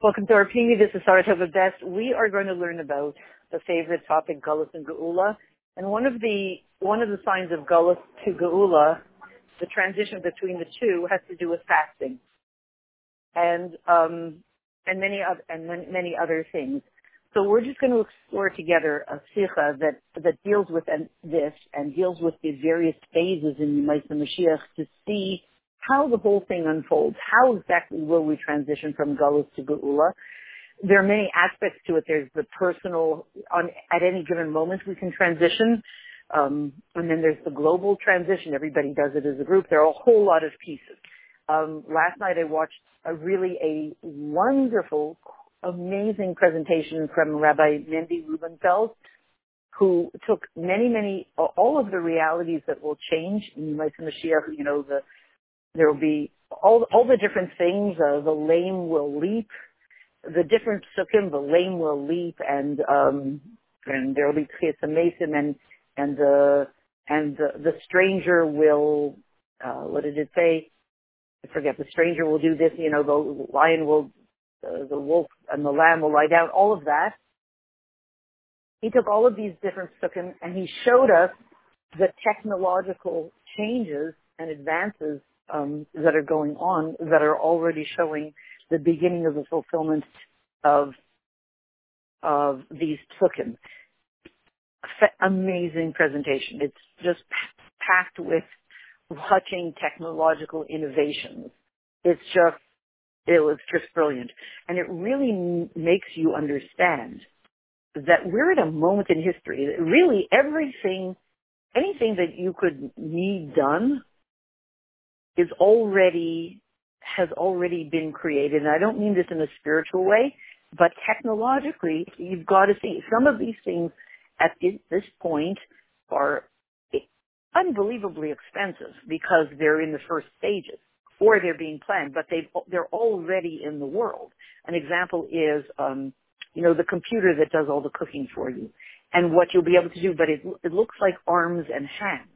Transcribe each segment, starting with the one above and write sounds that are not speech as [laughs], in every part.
Welcome to our PV. This is Sarah Tova Best. We are going to learn about the favorite topic, Gullus and Geula. And one of the one of the signs of Gullus to Geula, the transition between the two, has to do with fasting, and um, and many other and many other things. So we're just going to explore together a sikha that that deals with this and deals with the various phases in Yemaisa Mashiach to see how the whole thing unfolds. How exactly will we transition from Galus to Geula? There are many aspects to it. There's the personal, on, at any given moment we can transition. Um, and then there's the global transition. Everybody does it as a group. There are a whole lot of pieces. Um, last night I watched a really a wonderful, amazing presentation from Rabbi Mendy Rubenfeld, who took many, many, all of the realities that will change in Yemaisa Mashiach, you know, the there will be all all the different things. Uh, the lame will leap. The different psukim, the lame will leap, and um, and there will be a mason, and and the and the, the stranger will. Uh, what did it say? I forget. The stranger will do this. You know, the lion will, uh, the wolf and the lamb will lie down. All of that. He took all of these different psukim and he showed us the technological changes and advances um, that are going on that are already showing the beginning of the fulfillment of of these psukim. Amazing presentation. It's just packed with watching technological innovations. It's just, it was just brilliant. And it really makes you understand that we're at a moment in history that really everything, anything that you could need done is already has already been created. And I don't mean this in a spiritual way, but technologically, you've got to see some of these things at this point are unbelievably expensive because they're in the first stages or they're being planned, but they they're already in the world. An example is, um, you know, the computer that does all the cooking for you and what you'll be able to do, but it, it looks like arms and hands.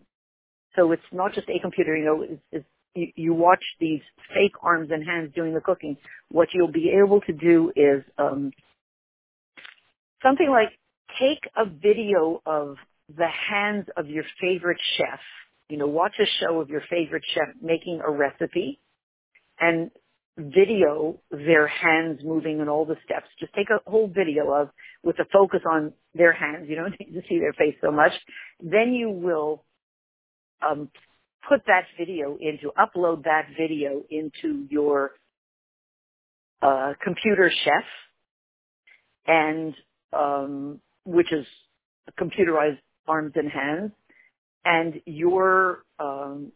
So it's not just a computer, you know, it's, it's you, you watch these fake arms and hands doing the cooking, what you'll be able to do is um, something like take a video of the hands of your favorite chef. You know, watch a show of your favorite chef making a recipe and video their hands moving and all the steps. Just take a whole video of with a focus on their hands. You don't need to see their face so much. Then you will um, put that video into, upload that video into your uh, computer chef, and um, which is computerized arms and hands, and your um,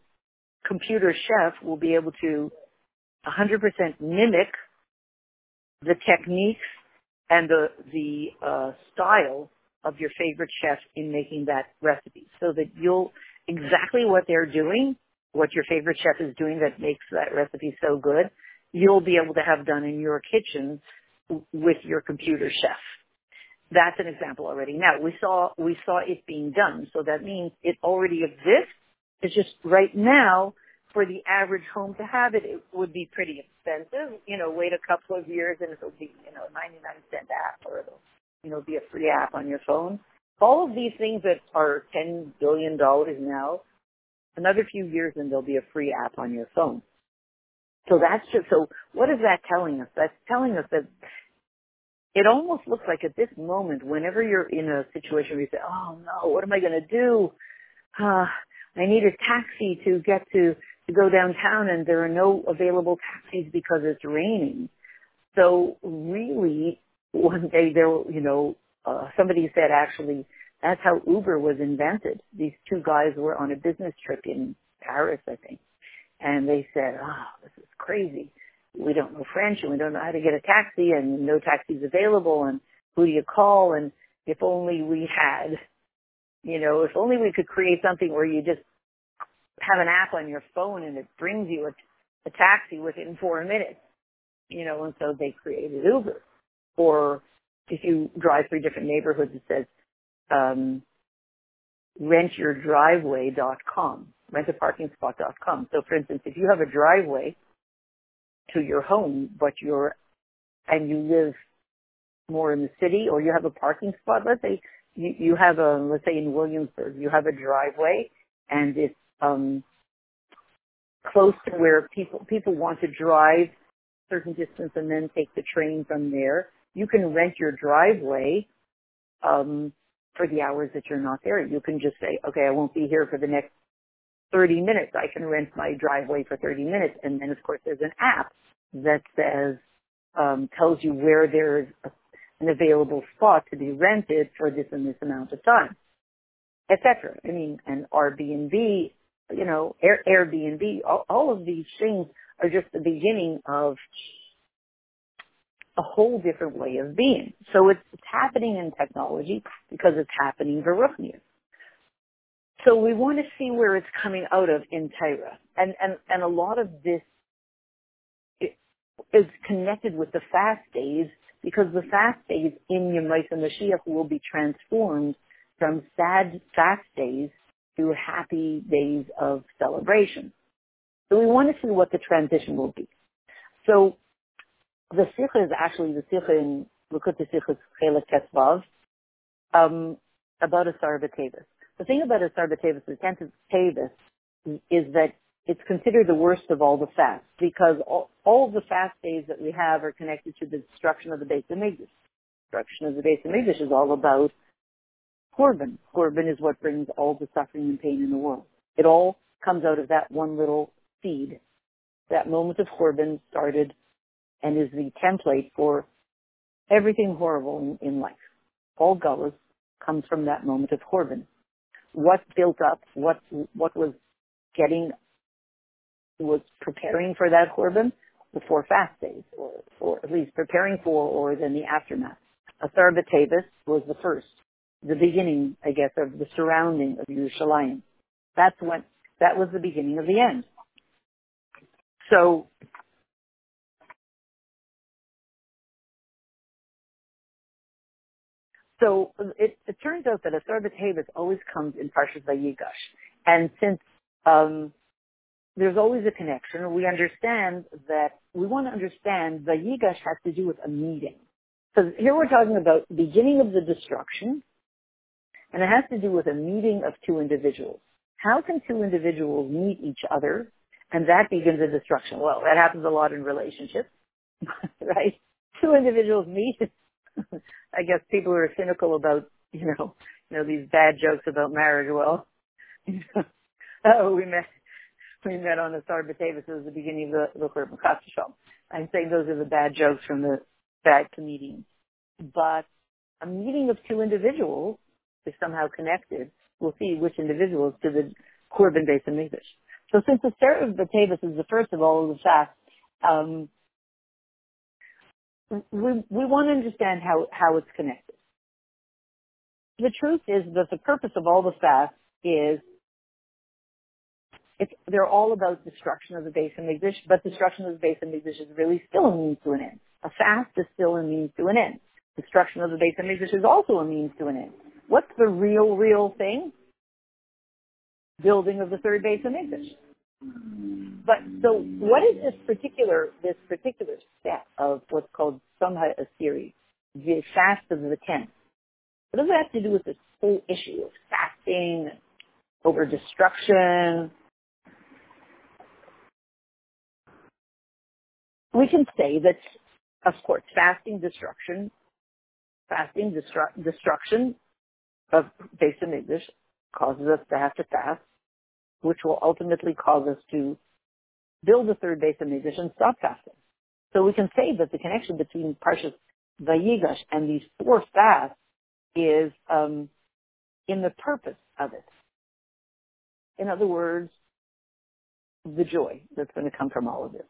computer chef will be able to 100% mimic the techniques and the the uh, style of your favorite chef in making that recipe, so that you'll exactly what they're doing, what your favorite chef is doing that makes that recipe so good, you'll be able to have done in your kitchen with your computer chef. That's an example already. Now we saw we saw it being done, so that means it already exists. It's just right now for the average home to have it, it would be pretty expensive. You know, wait a couple of years and it'll be you know 99 cent app or it'll you know be a free app on your phone all of these things that are $10 billion now, another few years and there'll be a free app on your phone. So that's just, so what is that telling us? That's telling us that it almost looks like at this moment, whenever you're in a situation where you say, oh no, what am I going to do? Uh, I need a taxi to get to, to go downtown and there are no available taxis because it's raining. So really, one day there, will you know, uh, somebody said actually that's how Uber was invented. These two guys were on a business trip in Paris, I think, and they said, "Oh, this is crazy. We don't know French and we don't know how to get a taxi, and no taxis available, and who do you call? And if only we had, you know, if only we could create something where you just have an app on your phone and it brings you a, a taxi within four minutes, you know." And so they created Uber, or if you drive through different neighborhoods, it says um, rentyourdriveway.com, rentaparkingspot.com. So, for instance, if you have a driveway to your home, but your and you live more in the city or you have a parking spot, let's say you, you have a, let's say in Williamsburg, you have a driveway and it's, um, close to where people, people want to drive a certain distance and then take the train from there. You can rent your driveway, um, for the hours that you're not there. You can just say, okay, I won't be here for the next 30 minutes. I can rent my driveway for 30 minutes. And then of course there's an app that says, um, tells you where there's an available spot to be rented for this and this amount of time, etc. I mean, and Airbnb, you know, Air, Airbnb, all, all of these things are just the beginning of a whole different way of being. So it's, it's happening in technology because it's happening Baruchnius. So we want to see where it's coming out of in Torah. And, and, and a lot of this is connected with the fast days because the fast days in Yemais and Mashiach will be transformed from sad fast days to happy days of celebration. So we want to see what the transition will be. So the sikha is actually the sikha in Likutei Sichos Chelek Tesvav um, about Asar B'Tevis. The thing about Asar B'Tevis, the tenth Tavis, is that it's considered the worst of all the fasts because all, all the fast days that we have are connected to the destruction of the Beis Hamikdash. Destruction of the Beis Hamikdash is all about Churban. Churban is what brings all the suffering and pain in the world. It all comes out of that one little seed. That moment of Churban started and is the template for everything horrible in, in life. All Gullus comes from that moment of Churban. What built up, what, what was getting was preparing for that churban before fast days, or, or at least preparing for, or then the aftermath. Asar B'Tevis was the first, the beginning, I guess, of the surrounding of Yerushalayim. That's when, that was the beginning of the end. So, so it, it turns out that Asar B'Tevis always comes in Parshas Vayigash. And since um, there's always a connection. We understand that we want to understand the Yigash has to do with a meeting. Because here we're talking about beginning of the destruction, and it has to do with a meeting of two individuals. How can two individuals meet each other, and that begins a destruction? Well, that happens a lot in relationships, [laughs] right? Two individuals meet. [laughs] I guess people are cynical about, you know, you know, these bad jokes about marriage. Well, [laughs] oh, we met we met on the Asar B'Tevis at the beginning of the Lucher show. I'm saying those are the bad jokes from the bad comedians. But a meeting of two individuals is somehow connected. We'll see which individuals to the Churban Beis Hamikdash. So since the Star of Batavis is the first of all of the fasts, um, we, we want to understand how, how it's connected. The truth is that the purpose of all the fasts is it's, they're all about destruction of the Beis Hamikdash, but destruction of the Beis Hamikdash is really still a means to an end. A fast is still a means to an end. Destruction of the Beis Hamikdash is also a means to an end. What's the real, real thing? Building of the third Beis Hamikdash. But so, what is this particular this particular step of what's called somehow a series, the fast of the tenth? What does it have to do with this whole issue of fasting over destruction, we can say that, of course, fasting destruction, fasting destru- destruction of Beis Hamikdash causes us to have to fast, which will ultimately cause us to build a third Beis Hamikdash and stop fasting. So we can say that the connection between Parshas Vayigash and these four fasts is um, in the purpose of it. In other words, the joy that's going to come from all of this.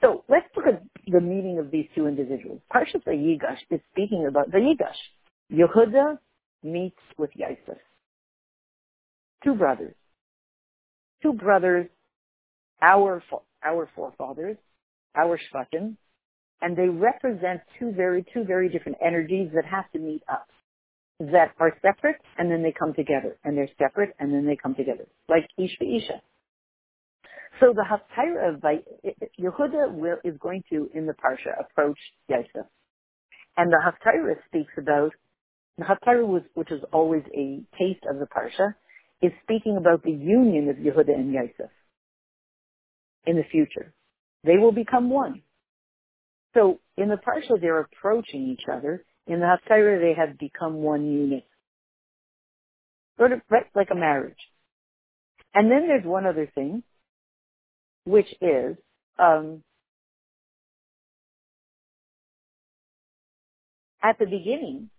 So let's look at the meaning of these two individuals. Parshas Vayigash is speaking about Vayigash. Yehuda meets with Yosef. Two brothers. Two brothers, our, our forefathers, our Shvatim, and they represent two very, two very different energies that have to meet up. That are separate and then they come together. And they're separate and then they come together. Like Ish Isha. So the Haftarah of Yehuda will, is going to, in the Parsha, approach Yosef. And the Haftarah speaks about, the Haftarah, was, which is always a taste of the Parsha, is speaking about the union of Yehuda and Yosef in the future. They will become one. So in the Parsha, they're approaching each other. In the Haftarah, they have become one unit. Sort of like a marriage. And then there's one other thing, which is um, at the beginning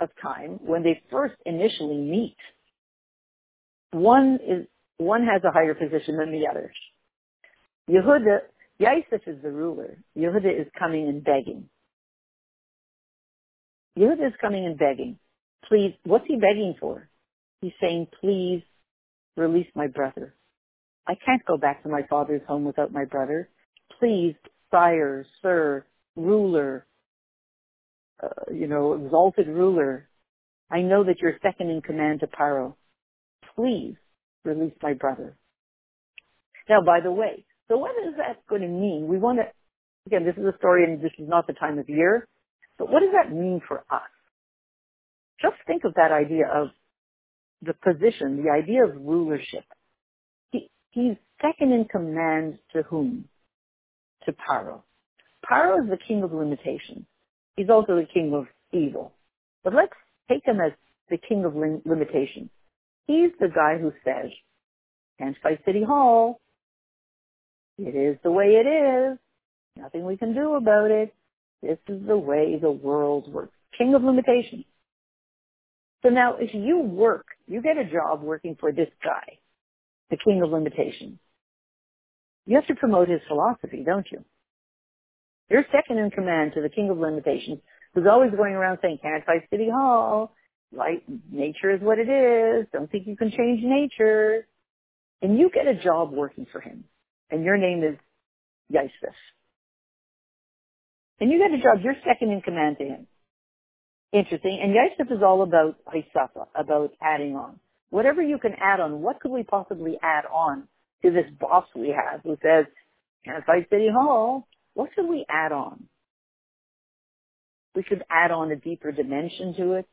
of time, when they first initially meet, one is one has a higher position than the other. Yehuda, Yosef is the ruler. Yehuda is coming and begging. Yehuda is coming and begging. Please, what's he begging for? He's saying, please release my brother. I can't go back to my father's home without my brother. Please, sire, sir, ruler, uh, you know, exalted ruler, I know that you're second in command to Paro. Please release my brother. Now, by the way, so what is that going to mean? We want to, again, this is a story and this is not the time of year, but what does that mean for us? Just think of that idea of the position, the idea of rulership. He, he's second in command to whom? To Paro. Paro is the king of limitations. He's also the king of evil. But let's take him as the king of lim- limitations. He's the guy who says, can't fight City Hall. It is the way it is. Nothing we can do about it. This is the way the world works. King of limitations. So now if you work, you get a job working for this guy, the king of limitations. You have to promote his philosophy, don't you? You're second in command to the king of limitations who's always going around saying, can't fight City Hall. Light, nature is what it is. Don't think you can change nature. And you get a job working for him. And your name is Yosef. And you get a job, you're second in command to him interesting. And Yosef is all about Hisafa, about adding on. Whatever you can add on, what could we possibly add on to this boss we have who says, can't fight City Hall? What should we add on? We should add on a deeper dimension to it.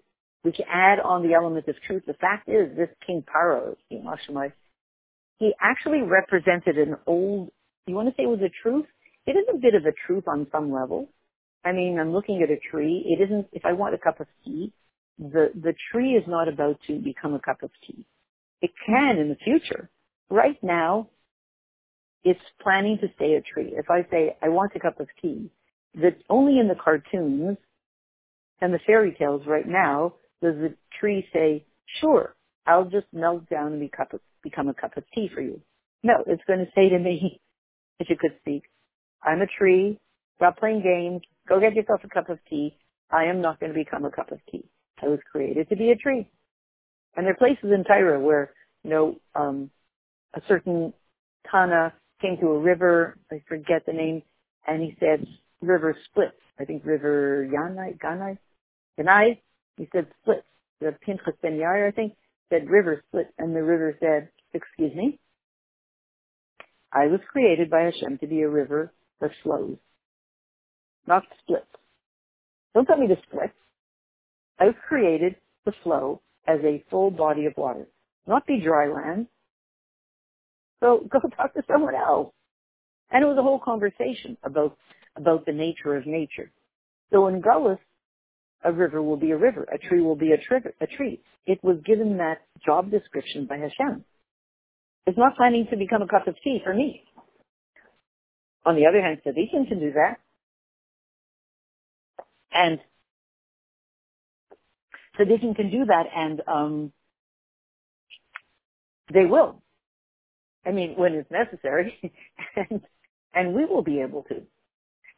We can add on the element of truth. The fact is, this King Paro, he actually represented an old, you want to say it was a truth? It is a bit of a truth on some level I mean, I'm looking at a tree. It isn't, if I want a cup of tea, the, the tree is not about to become a cup of tea. It can in the future. Right now, it's planning to stay a tree. If I say, I want a cup of tea, that's only in the cartoons and the fairy tales right now does the tree say, sure, I'll just melt down and become a cup of tea for you. No, it's going to say to me, [laughs] if you could speak, I'm a tree, stop playing games, Go get yourself a cup of tea. I am not going to become a cup of tea. I was created to be a tree. And there are places in Torah where, you know, um, a certain Tana came to a river, I forget the name, and he said, river split. I think river Yanai, Ganai, Ganai, he said split. The Pinchas Ben Yair, I think, said river split, and the river said, excuse me, I was created by Hashem to be a river that flows not split. Don't tell me to split. I was created to flow as a full body of water, not be dry land. So [laughs] go talk to someone else. And it was a whole conversation about about the nature of nature. So in Gullus, a river will be a river, a tree will be a, tri- a tree. It was given that job description by Hashem. It's not planning to become a cup of tea for me. On the other hand, Tzaddikim can do that. And can, can do that and um, they will. I mean, when it's necessary. [laughs] and, and we will be able to.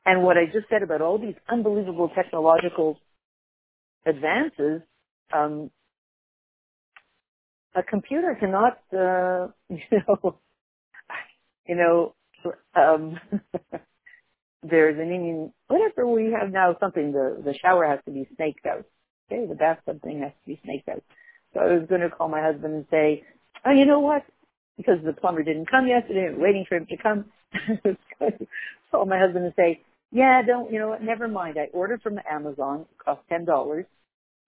And what I just said about all these unbelievable technological advances, um, a computer cannot, uh, [laughs] you know, you know, um, [laughs] there's an Indian, whatever we have now, something, the, the shower has to be snaked out. Okay, the bathtub thing has to be snaked out. So I was going to call my husband and say, oh, you know what? because the plumber didn't come yesterday, I'm waiting for him to come. [laughs] Call my husband and say, yeah, don't, you know what, never mind. I ordered from Amazon, it cost $10.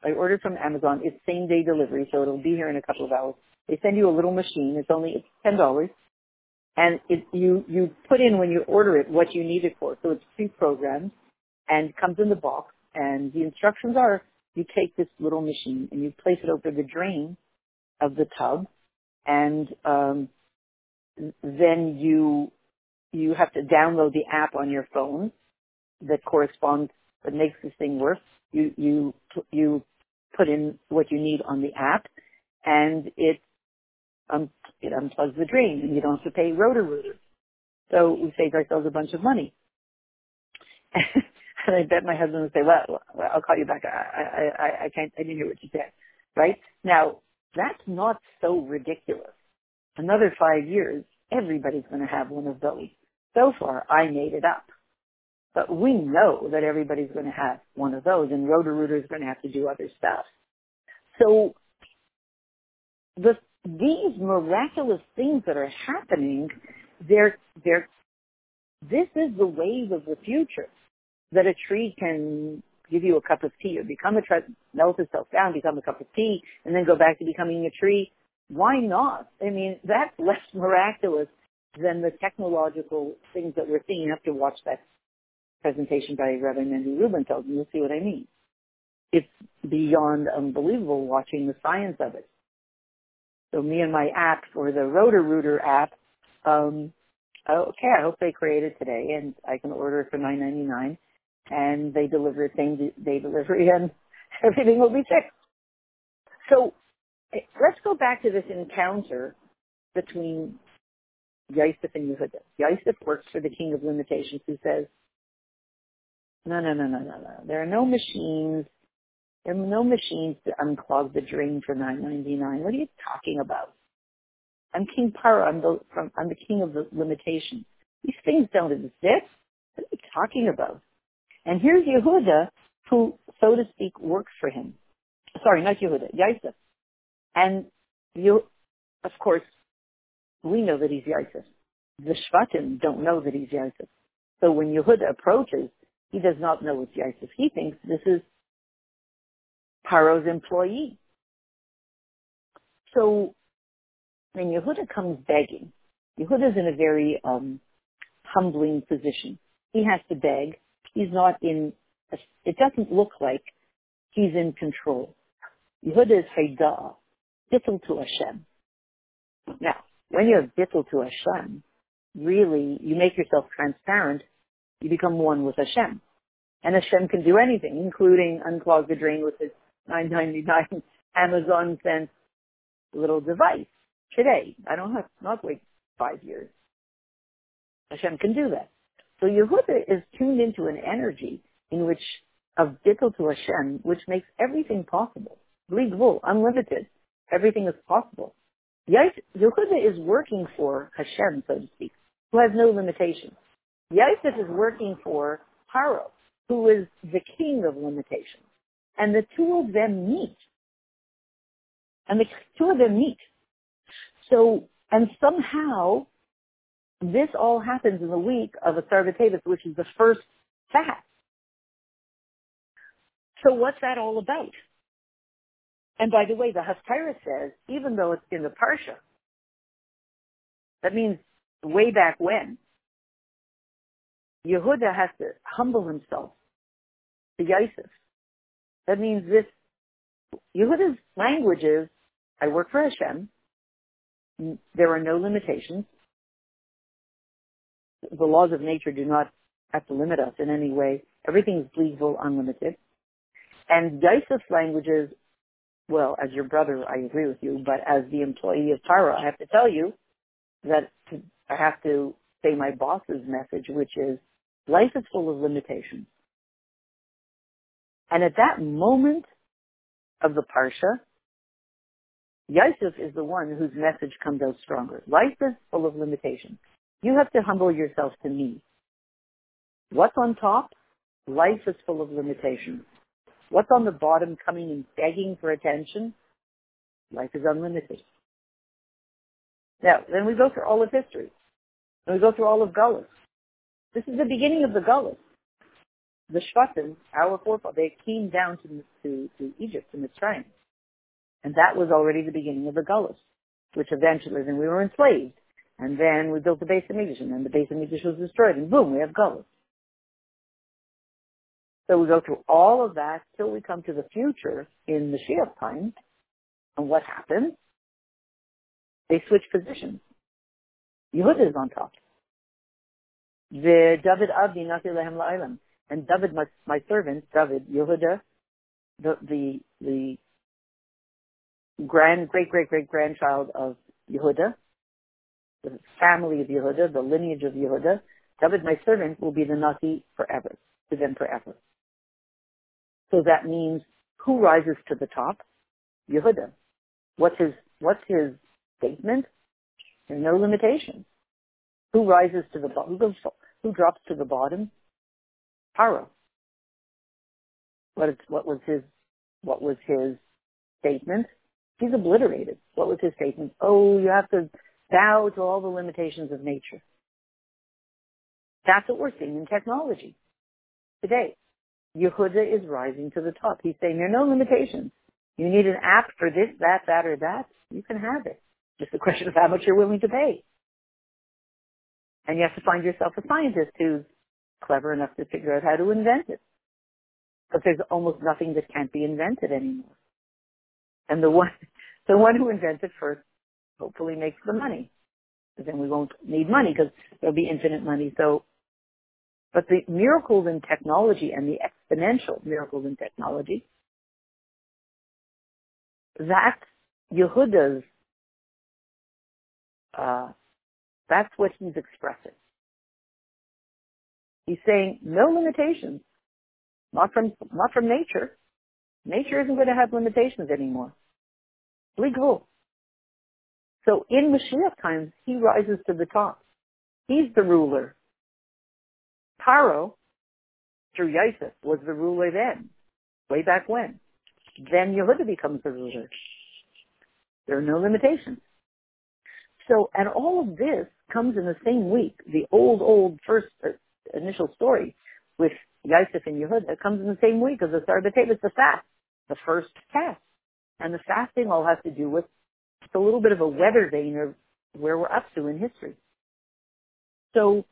I ordered from Amazon. It's same day delivery, so it'll be here in a couple of hours. They send you a little machine. It's only it's ten dollars, and it you you put in when you order it what you need it for. So it's pre-programmed and comes in the box. And the instructions are: you take this little machine and you place it over the drain of the tub, and um, then you you have to download the app on your phone that corresponds that makes this thing work. You you you put in what you need on the app, and it um, it unplugs the drain, and you don't have to pay Roto-Rooter. So we saved ourselves a bunch of money. [laughs] and I bet my husband would say, "Well, I'll call you back. I, I, I can't. I didn't hear what you said." Right now, that's not so ridiculous. Another five years, everybody's going to have one of those. So far, I made it up. But we know that everybody's going to have one of those, and Roto-Rooter is going to have to do other stuff. So the, these miraculous things that are happening, they're, they're, this is the wave of the future. That a tree can give you a cup of tea or become a tree, melt itself down, become a cup of tea, and then go back to becoming a tree. Why not? I mean, that's [laughs] less miraculous than the technological things that we're seeing. You have to watch that presentation by Rabbi Mendy Rubenfeld, and you'll see what I mean. It's beyond unbelievable watching the science of it. So me and my app for the Roto-Rooter app, um, okay, I hope they create it today, and I can order it for nine ninety nine, and they deliver it same day delivery, [laughs] and everything will be fixed. So eh, let's go back to this encounter between Yosef and Yehuda. Yosef works for the king of limitations who says, no, no, no, no, no, no. There are no machines. There are no machines to unclog the drain for nine ninety nine. What are you talking about? I'm King Paro. I'm the from, I'm the king of the limitations. These things don't exist. What are you talking about? And here's Yehuda, who, so to speak, works for him. Sorry, not Yehuda, Yosef. And you, of course, we know that he's Yosef. The Shvatim don't know that he's Yosef. So when Yehuda approaches, he does not know it's Yosef. He thinks this is Paro's employee. So when Yehuda comes begging, Yehuda's in a very um, humbling position. He has to beg. He's not in, a, it doesn't look like he's in control. Yehuda is Haidah, bittul to Hashem. Now, when you're bittul to Hashem, really, you make yourself transparent you become one with Hashem. And Hashem can do anything, including unclog the drain with his 999 [laughs] Amazon sent little device today. I don't have not wait five years. Hashem can do that. So Yehuda is tuned into an energy in which of bittul to Hashem, which makes everything possible. Bligvul, unlimited. Everything is possible. Yehuda is working for Hashem, so to speak, who has no limitations. Yosef is working for Paro, who is the king of limitations. And the two of them meet. And the two of them meet. So, and somehow, this all happens in the week of Asar B'Tevis, which is the first fast. So what's that all about? And by the way, the Haftarah says, even though it's in the Parsha, that means way back when, Yehuda has to humble himself to Yosef. That means this, Yehuda's language is, I work for Hashem. There are no limitations. The laws of nature do not have to limit us in any way. Everything is legal, unlimited. And Yosef's language is, well, as your brother, I agree with you, but as the employee of Tyra, I have to tell you that I have to say my boss's message, which is Life is full of limitations. And at that moment of the Parsha, Yosef is the one whose message comes out stronger. Life is full of limitations. You have to humble yourself to me. What's on top? Life is full of limitations. What's on the bottom coming and begging for attention? Life is unlimited. Now, then we go through all of history. And we go through all of Gullus. This is the beginning of the Gullus. The Shvatim, our forefathers, they came down to, to, to Egypt, to Mitzrayim. And that was already the beginning of the Gullus, which eventually, then we were enslaved. And then we built the Beis Hamikdash, and then the Beis Hamikdash was destroyed, and boom, we have Gullus. So we go through all of that till we come to the future in the Mashiach time. And what happens? They switch positions. Yehuda is on top. The David Abdi Nati Lehem La'ilam. And David, my, my servant, David, Yehuda, the, the, the grand, great, great, great grandchild of Yehuda, the family of Yehuda, the lineage of Yehuda, David, my servant, will be the Nati forever, to them forever. So that means who rises to the top? Yehuda. What's his, what's his statement? There are no limitations. Who rises to the bottom? Who goes, who drops to the bottom? Paro. What, is, what was his, what was his statement? He's obliterated. What was his statement? Oh, you have to bow to all the limitations of nature. That's what we're seeing in technology today. Yehuda is rising to the top. He's saying there are no limitations. You need an app for this, that, that, or that. You can have it. Just a question of how much you're willing to pay. And you have to find yourself a scientist who's clever enough to figure out how to invent it. But there's almost nothing that can't be invented anymore. And the one, [laughs] the one who invents it first hopefully makes the money. But then we won't need money because there'll be infinite money. So but the miracles in technology and the exponential miracles in technology, that Yehuda's, uh, that's what he's expressing. He's saying no limitations, not from not from nature. Nature isn't going to have limitations anymore. Legal. So in Mashiach times, he rises to the top. He's the ruler. Paro, through Yosef, was the ruler then, way back when. Then Yehuda becomes the ruler. There are no limitations. So, and all of this comes in the same week. The old, old first uh, initial story with Yosef and Yehuda comes in the same week as the start of the It's the fast, the first fast. And the fasting all has to do with just a little bit of a weather vane of where we're up to in history. So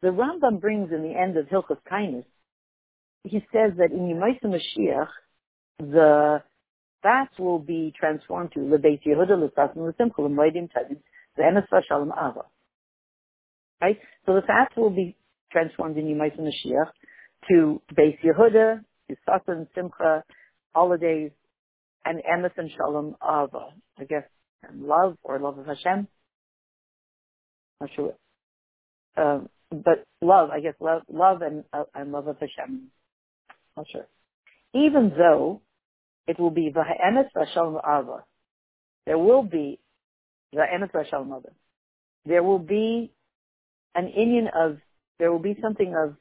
the Rambam brings in the end of Hilchos Kindness, he says that in Yemaisa Mashiach, the fast will be transformed to Lebeit Yehuda L'Sas L'Simcha L'Moedim Tavim V'Emes V'Shalom Ava. Right? So the fast will be transformed in Yemaisa Mashiach to Beis Yehuda, Yisasa and Simcha, holidays, and Emes and Shalom Ava. I guess and love or love of Hashem. Not sure. Um, but love, I guess love, love and, uh, and love of Hashem. Not sure. Even though it will be v'ha'emes v'shalom ava, there will be v'ha'emes v'shalom ava. There will be an union of, there will be something of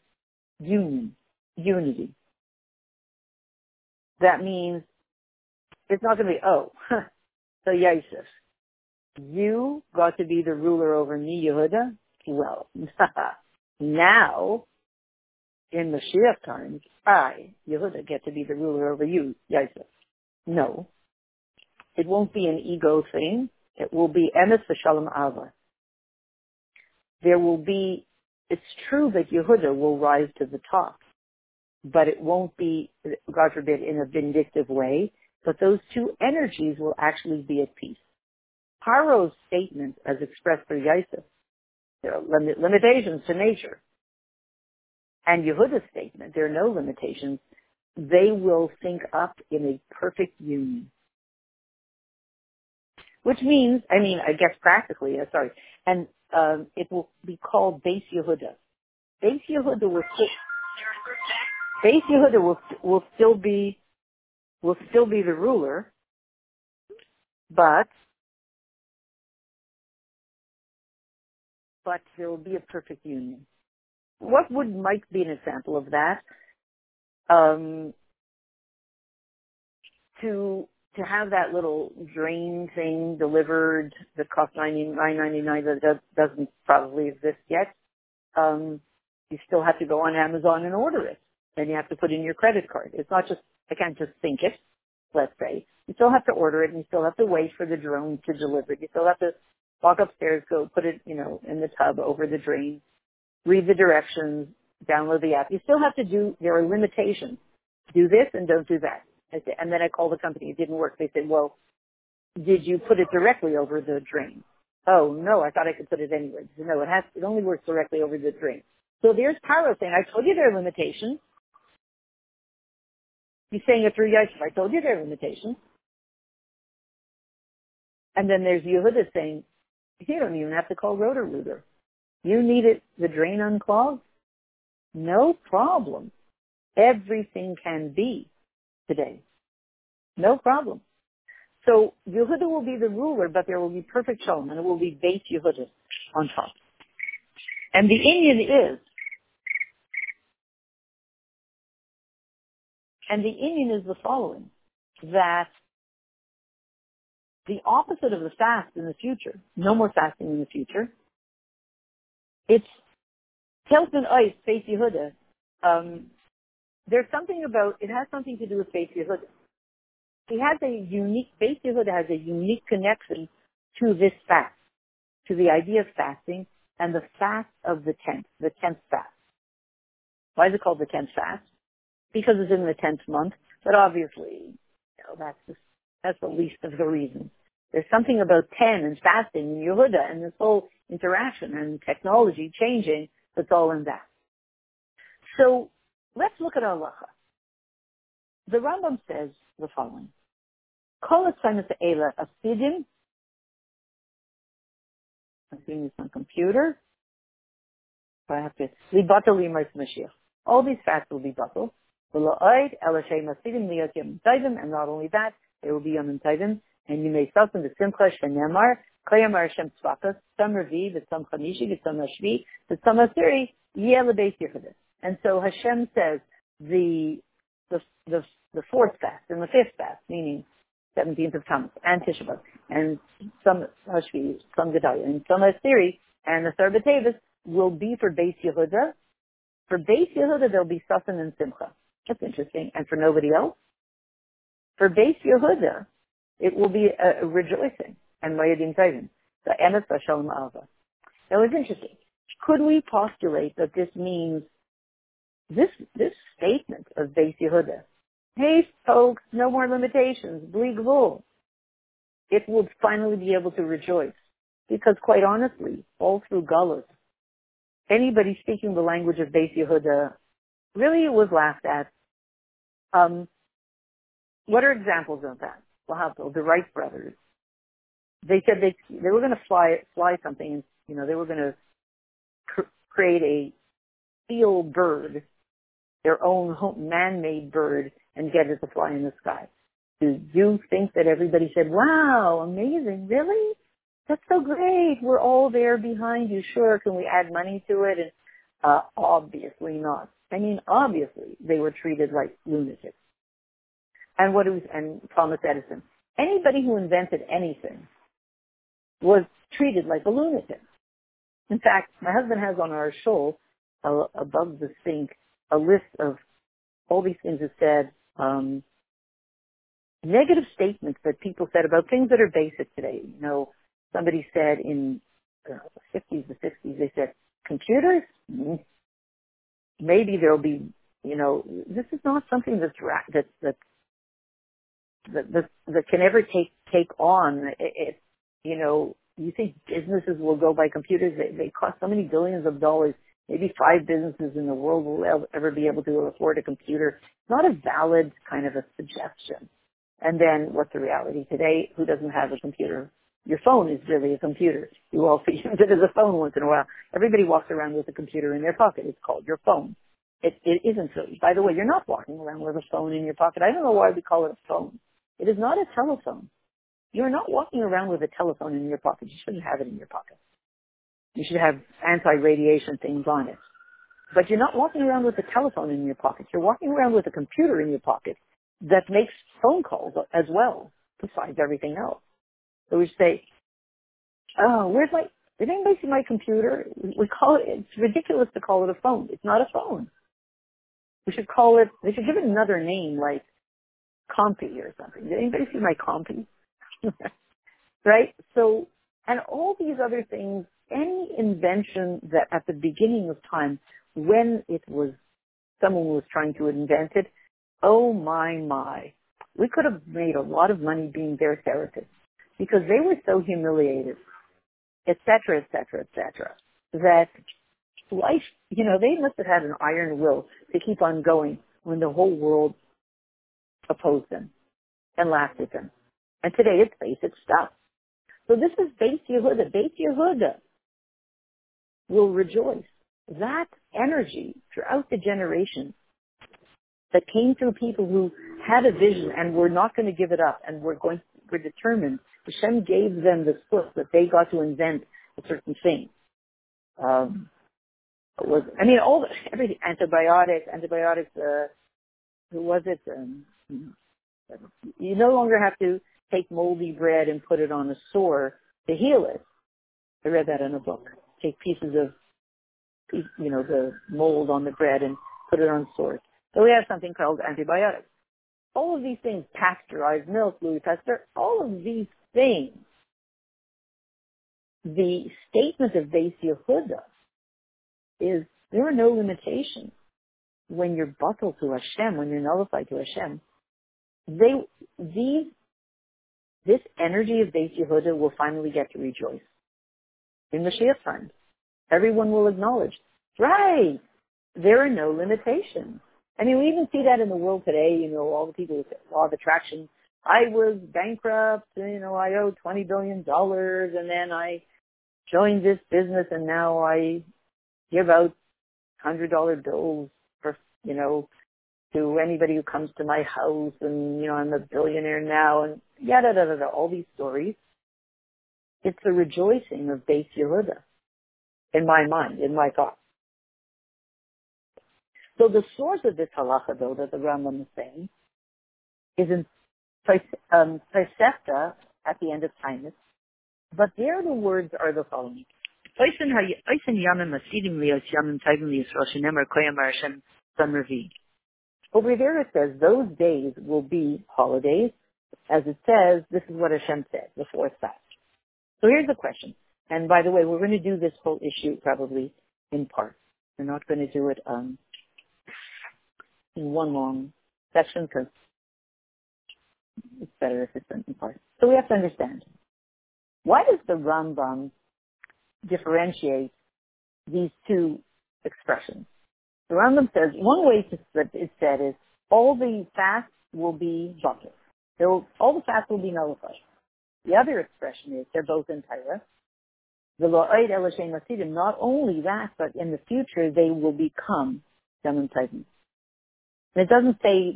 union, unity. That means it's not going to be, oh, [laughs] so Yosef, you got to be the ruler over me, Yehuda? Well, [laughs] Now, in the Mashiach times, I, Yehuda, get to be the ruler over you, Yosef. No. It won't be an ego thing. It will be emes v'shalom ava. There will be, it's true that Yehuda will rise to the top, but it won't be, God forbid, in a vindictive way, but those two energies will actually be at peace. Paro's statement, as expressed through Yosef, there are limitations to nature. And Yehuda's statement, there are no limitations. They will sync up in a perfect union. Which means, I mean, I guess practically, uh, sorry, and um, it will be called Beis Yehuda. Beis Yehuda will still, Beis Yehuda will will still be will still be the ruler, but but there will be a perfect union. What would might be an example of that? Um, to to have that little drain thing delivered that costs ninety nine ninety nine that does, doesn't probably exist yet, um, you still have to go on Amazon and order it. Then you have to put in your credit card. It's not just I can't just think it. Let's say you still have to order it, and you still have to wait for the drone to deliver it. You still have to walk upstairs, go put it, you know, in the tub over the drain, read the directions, download the app. You still have to do. There are limitations. Do this and don't do that. And then I called the company. It didn't work. They said, well, did you put it directly over the drain? Oh, no, I thought I could put it anywhere. Said, no, it has, it only works directly over the drain. So there's Paro saying, I told you there are limitations. He's saying it through Yosef. I told you there are limitations. And then there's Yehuda saying, you don't even have to call Roto-Rooter. You need it, the drain unclogged? No problem. Everything can be today. No problem. So Yehuda will be the ruler, but there will be perfect shalom, and it will be Beit Yehuda on top. And the inyan is, and the inyan is the following, that the opposite of the fast in the future, no more fasting in the future, it's Telton Ice, Beit Yehuda, um, there's something about, it has something to do with Beit Yehuda. He has a unique, Beit Yehuda has a unique connection to this fast, to the idea of fasting and the fast of the tenth, the tenth fast. Why is it called the tenth fast? Because it's in the tenth month, but obviously, you know, that's the, that's the least of the reasons. There's something about ten and fasting and Yehuda and this whole interaction and technology changing that's all in that. So let's look at our halacha. The Rambam says the following. Kol eila asidim. I'm seeing this on computer. So I have to libatel mashiach. All these facts will be yom and not only that, they will be yom tovim, and you may suffer the simcha shenemar Koyamar Hashem Tzvakas, some Revi, the some Chamishi, the some Hashvi, the some Asiri, Yeh Lebeis Yehuda. And so Hashem says the, the, the, the fourth fast and the fifth fast, meaning 17th of Tammuz and Tisha B'Av, and some Hashvi, some Gedalia, and some Asiri, and the third B'Tevis will be for Beis Yehuda. For Beis Yehuda, there'll be Sasan and Simcha. That's interesting. And for nobody else? For Beis Yehuda, it will be a, a rejoicing and Moedim Tovim. The Emes Shalom Ava. That was interesting. Could we postulate that this means this this statement of Beis Yehuda? Hey, folks, no more limitations. Bleak rule. It will finally be able to rejoice. Because quite honestly, all through Gullus, anybody speaking the language of Beis Yehuda really was laughed at. Um, what are examples of that? Well, the Wright brothers, they said they they were going to fly fly something. You know, they were going to cr- create a steel bird, their own man-made bird, and get it to fly in the sky. Do you think that everybody said, "Wow, amazing! Really? That's so great! We're all there behind you. Sure, can we add money to it?" And uh, obviously not. I mean, obviously they were treated like lunatics. And what was and Thomas Edison. Anybody who invented anything was treated like a lunatic. In fact, my husband has on our show uh, above the sink a list of all these things that said um, negative statements that people said about things that are basic today. You know, somebody said in the 50s, the 60s, they said computers. Mm, maybe there'll be, you know, this is not something that's that that that that, that can ever take take on. It, you know, you think businesses will go by computers? They, they cost so many billions of dollars. Maybe five businesses in the world will ever be able to afford a computer. Not a valid kind of a suggestion. And then what's the reality today? Who doesn't have a computer? Your phone is really a computer. You also [laughs] use it as a phone once in a while. Everybody walks around with a computer in their pocket. It's called your phone. It, it isn't so. By the way, you're not walking around with a phone in your pocket. I don't know why we call it a phone. It is not a telephone. You're not walking around with a telephone in your pocket. You shouldn't have it in your pocket. You should have anti-radiation things on it. But you're not walking around with a telephone in your pocket. You're walking around with a computer in your pocket that makes phone calls as well. besides everything else. So we say, oh, where's my, did anybody see my computer? We call it, it's ridiculous to call it a phone. It's not a phone. We should call it, they should give it another name like compy or something. Did anybody see my compy? [laughs] right? So, and all these other things, any invention that at the beginning of time, when it was, someone was trying to invent it, oh my, my. We could have made a lot of money being their therapists because they were so humiliated, et cetera, et cetera, et cetera, that life, you know, they must have had an iron will to keep on going when the whole world opposed them and laughed at them. And today it's basic stuff. So this is Beit Yehuda. Beit Yehuda will rejoice. That energy throughout the generations that came through people who had a vision and were not going to give it up and were going, were determined. Hashem gave them the split that they got to invent a certain thing. Um, was I mean all the, everything antibiotics, antibiotics. Uh, who was it? Um, you no longer have to take moldy bread and put it on a sore to heal it. I read that in a book. Take pieces of, you know, the mold on the bread and put it on sores. So we have something called antibiotics. All of these things, pasteurized milk, Louis Pasteur, all of these things, the statement of Beis Yehuda is there are no limitations when you're batel to Hashem, when you're nullified to Hashem. They, these, this energy of Beis Yehuda will finally get to rejoice. In Mashiach time, everyone will acknowledge, right, there are no limitations. I mean, we even see that in the world today, you know, all the people with law of attraction. I was bankrupt, you know, I owed $20 billion and then I joined this business and now I give out hundred dollar bills for, you know, to anybody who comes to my house and, you know, I'm a billionaire now and yada, yada, yada, all these stories. It's the rejoicing of Beis Yehuda in my mind, in my thoughts. So the source of this halacha, though, that the Rambam is saying, is in um, at the end of time. But there the words are the following. Over there it says those days will be holidays. As it says, this is what Hashem said, the fourth fast. So here's the question. And by the way, we're going to do this whole issue probably in parts. We're not going to do it um, in one long section because it's better if it's in parts. So we have to understand. Why does the Rambam differentiate these two expressions? The Rambam says one way to, it's said is all the fasts will be bucket. All the fasts will be nullified. The other expression is they're both in Torah. Not only that, but in the future they will become Tovim. And it doesn't say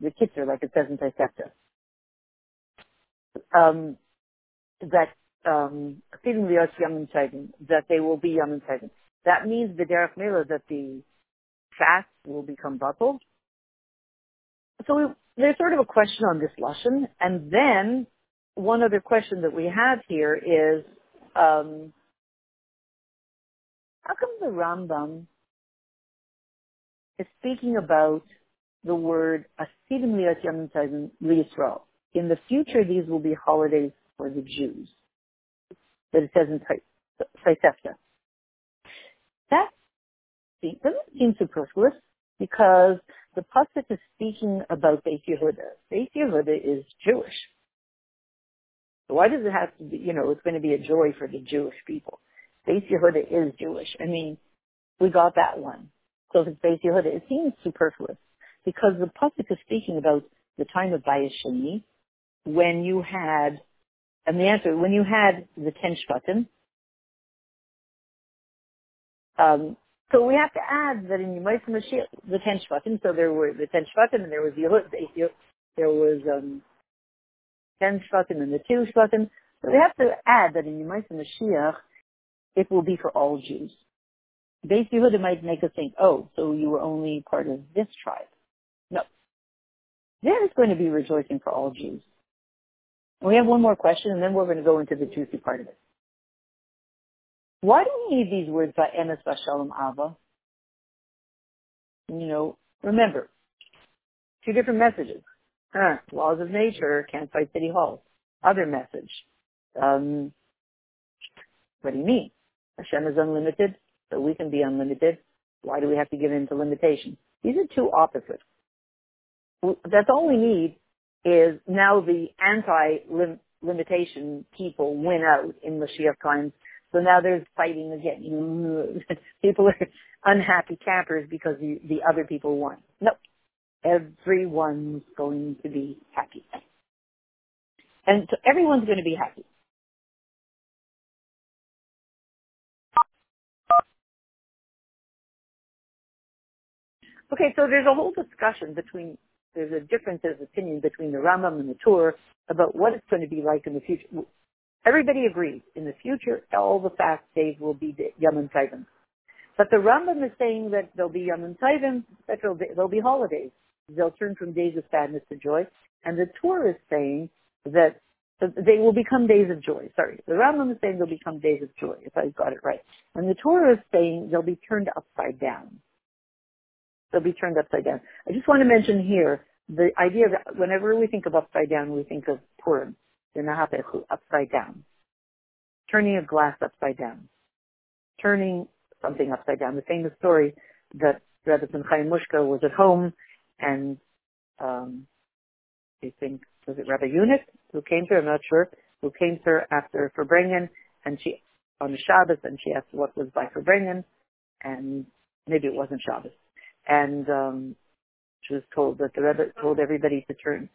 the kitzur like it says in Tosefta. Um, that um, that they will be Yom Tovim. That means the derech mila that the fast will become batel. So we, there's sort of a question on this lashon, and then one other question that we have here is, um, how come the Rambam is speaking about the word Asidim Liat. In the future, these will be holidays for the Jews. That it says in Tosefta. Doesn't seem superfluous because the pasuk is speaking about Beit Yehuda. Beit Yehuda is Jewish. So why does it have to be, you know, it's going to be a joy for the Jewish people. Beit Yehuda is Jewish. I mean, we got that one. So if it's Beit Yehuda, it seems superfluous because the pasuk is speaking about the time of Bayis Sheni, when you had, and the answer, when you had the ten shvatim. Um, so we have to add that in Yemais Mashiach, the ten shvatim. So there were the ten shvatim, and there was Yehud, there was um, ten shvatim and the two shvatim. So we have to add that in Yemais Mashiach, it will be for all Jews. Beis Yehuda might make us think, oh, so you were only part of this tribe. No. There is going to be rejoicing for all Jews. We have one more question, and then we're going to go into the juicy part of it. Why do we need these words by Emes Vashalom Ava? You know, remember, two different messages. Huh, laws of nature can't fight city halls. Other message. Um, what do you mean? Hashem is unlimited, so we can be unlimited. Why do we have to give in to limitation? These are two opposites. That's all we need is now the anti-limitation people win out in Mashiach times. So now there's fighting again. [laughs] people are unhappy campers because the, the other people won. No, everyone's going to be happy. And so everyone's going to be happy. Okay, so there's a whole discussion between, there's a difference of opinion between the Rambam and the Tur about what it's going to be like in the future. Everybody agrees. In the future, all the fast days will be Yom Tovim. But the Rambam is saying that there'll be Yom Tovim, that there'll be, there'll be holidays. They'll turn from days of sadness to joy. And the Tur is saying that they will become days of joy. Sorry. The Rambam is saying they'll become days of joy, if I got it right. And the Tur is saying they'll be turned upside down. They'll be turned upside down. I just want to mention here the idea that whenever we think of upside down, we think of Purim, upside down. Turning a glass upside down. Turning something upside down. The famous story that Rabbi Chaya Mushka was at home and um, I think was it Rabbi Unit who came to her, I'm not sure, who came to her after Farbrengen and she on the Shabbos and she asked what was by Farbrengen and maybe it wasn't Shabbos and um, she was told that the Rebbe told everybody to turn.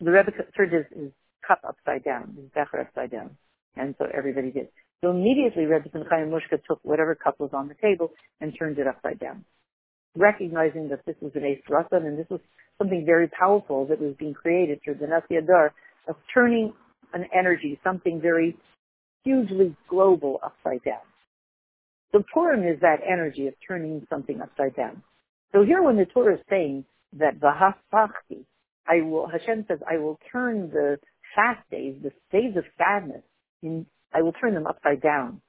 The Rebbe turned his, his cup upside down, his becher upside down, and so everybody did. So immediately Rebbe Chaya Mushka took whatever cup was on the table and turned it upside down, recognizing that this was an Eis Ratzon and this was something very powerful that was being created through the Nasi HaDor of turning an energy, something very hugely global upside down. The Purim is that energy of turning something upside down. So here when the Torah is saying that Vahafachti, I will, Hashem says, I will turn the fast days, the days of sadness, in, I will turn them upside down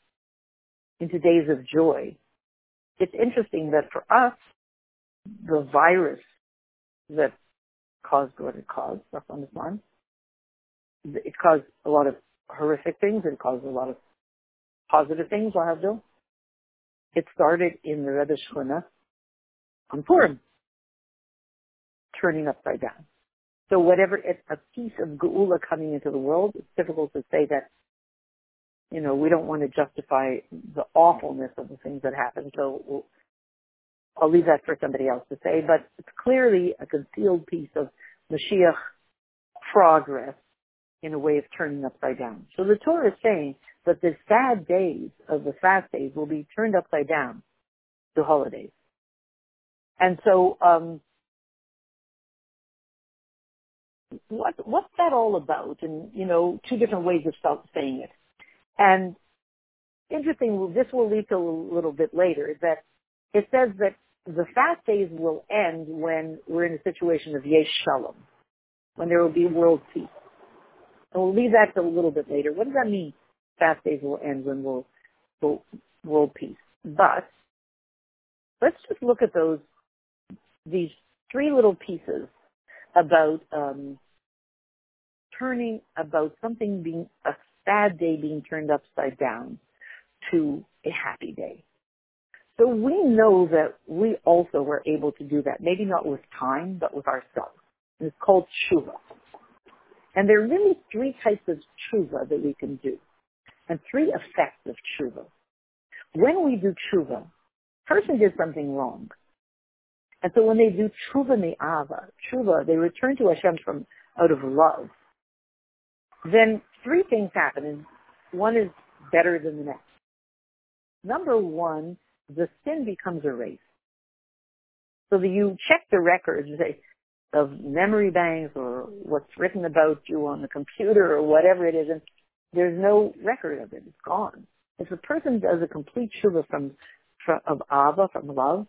into days of joy. It's interesting that for us, the virus that caused what it caused, the farm, it caused a lot of horrific things, it caused a lot of positive things, It started in the Rebbe Shchuna on Purim, turning upside down. So whatever, it's a piece of Geula coming into the world, it's difficult to say that, you know, we don't want to justify the awfulness of the things that happen. So I'll leave that for somebody else to say, but it's clearly a concealed piece of Mashiach progress in a way of turning upside down. So the Tur is saying that the sad days of the fast days will be turned upside down to holidays. And so, um, what what's that all about? And you know, two different ways of saying it. And interesting, this will lead to a little bit later that it says that the fast days will end when we're in a situation of yesh shalom, when there will be world peace. And we'll leave that to a little bit later. What does that mean? Fast days will end when we'll, we'll world peace. But let's just look at those these three little pieces about um, turning about something being a sad day being turned upside down to a happy day. So we know that we also were able to do that, maybe not with time, but with ourselves. And it's called tshuva. And there are really three types of tshuva that we can do, and three effects of tshuva. When we do tshuva, person did something wrong. And so when they do tshuva me'ava, tshuva, they return to Hashem from out of love. Then three things happen, and one is better than the next. Number one, the sin becomes erased. So that you check the records of memory banks or what's written about you on the computer or whatever it is, and there's no record of it. It's gone. If a person does a complete tshuva from, from of ava, from love,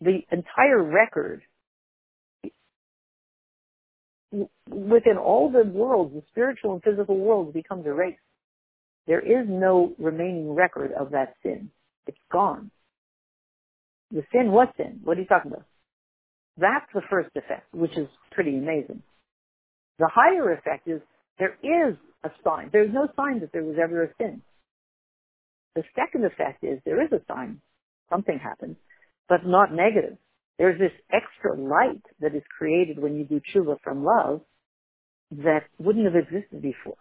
the entire record within all the worlds, the spiritual and physical worlds becomes erased. There is no remaining record of that sin. It's gone. The sin, what sin? What are you talking about? That's the first effect, which is pretty amazing. The higher effect is there is a sign. There's no sign that there was ever a sin. The second effect is there is a sign. Something happened, but not negative. There's this extra light that is created when you do tshuva from love that wouldn't have existed before.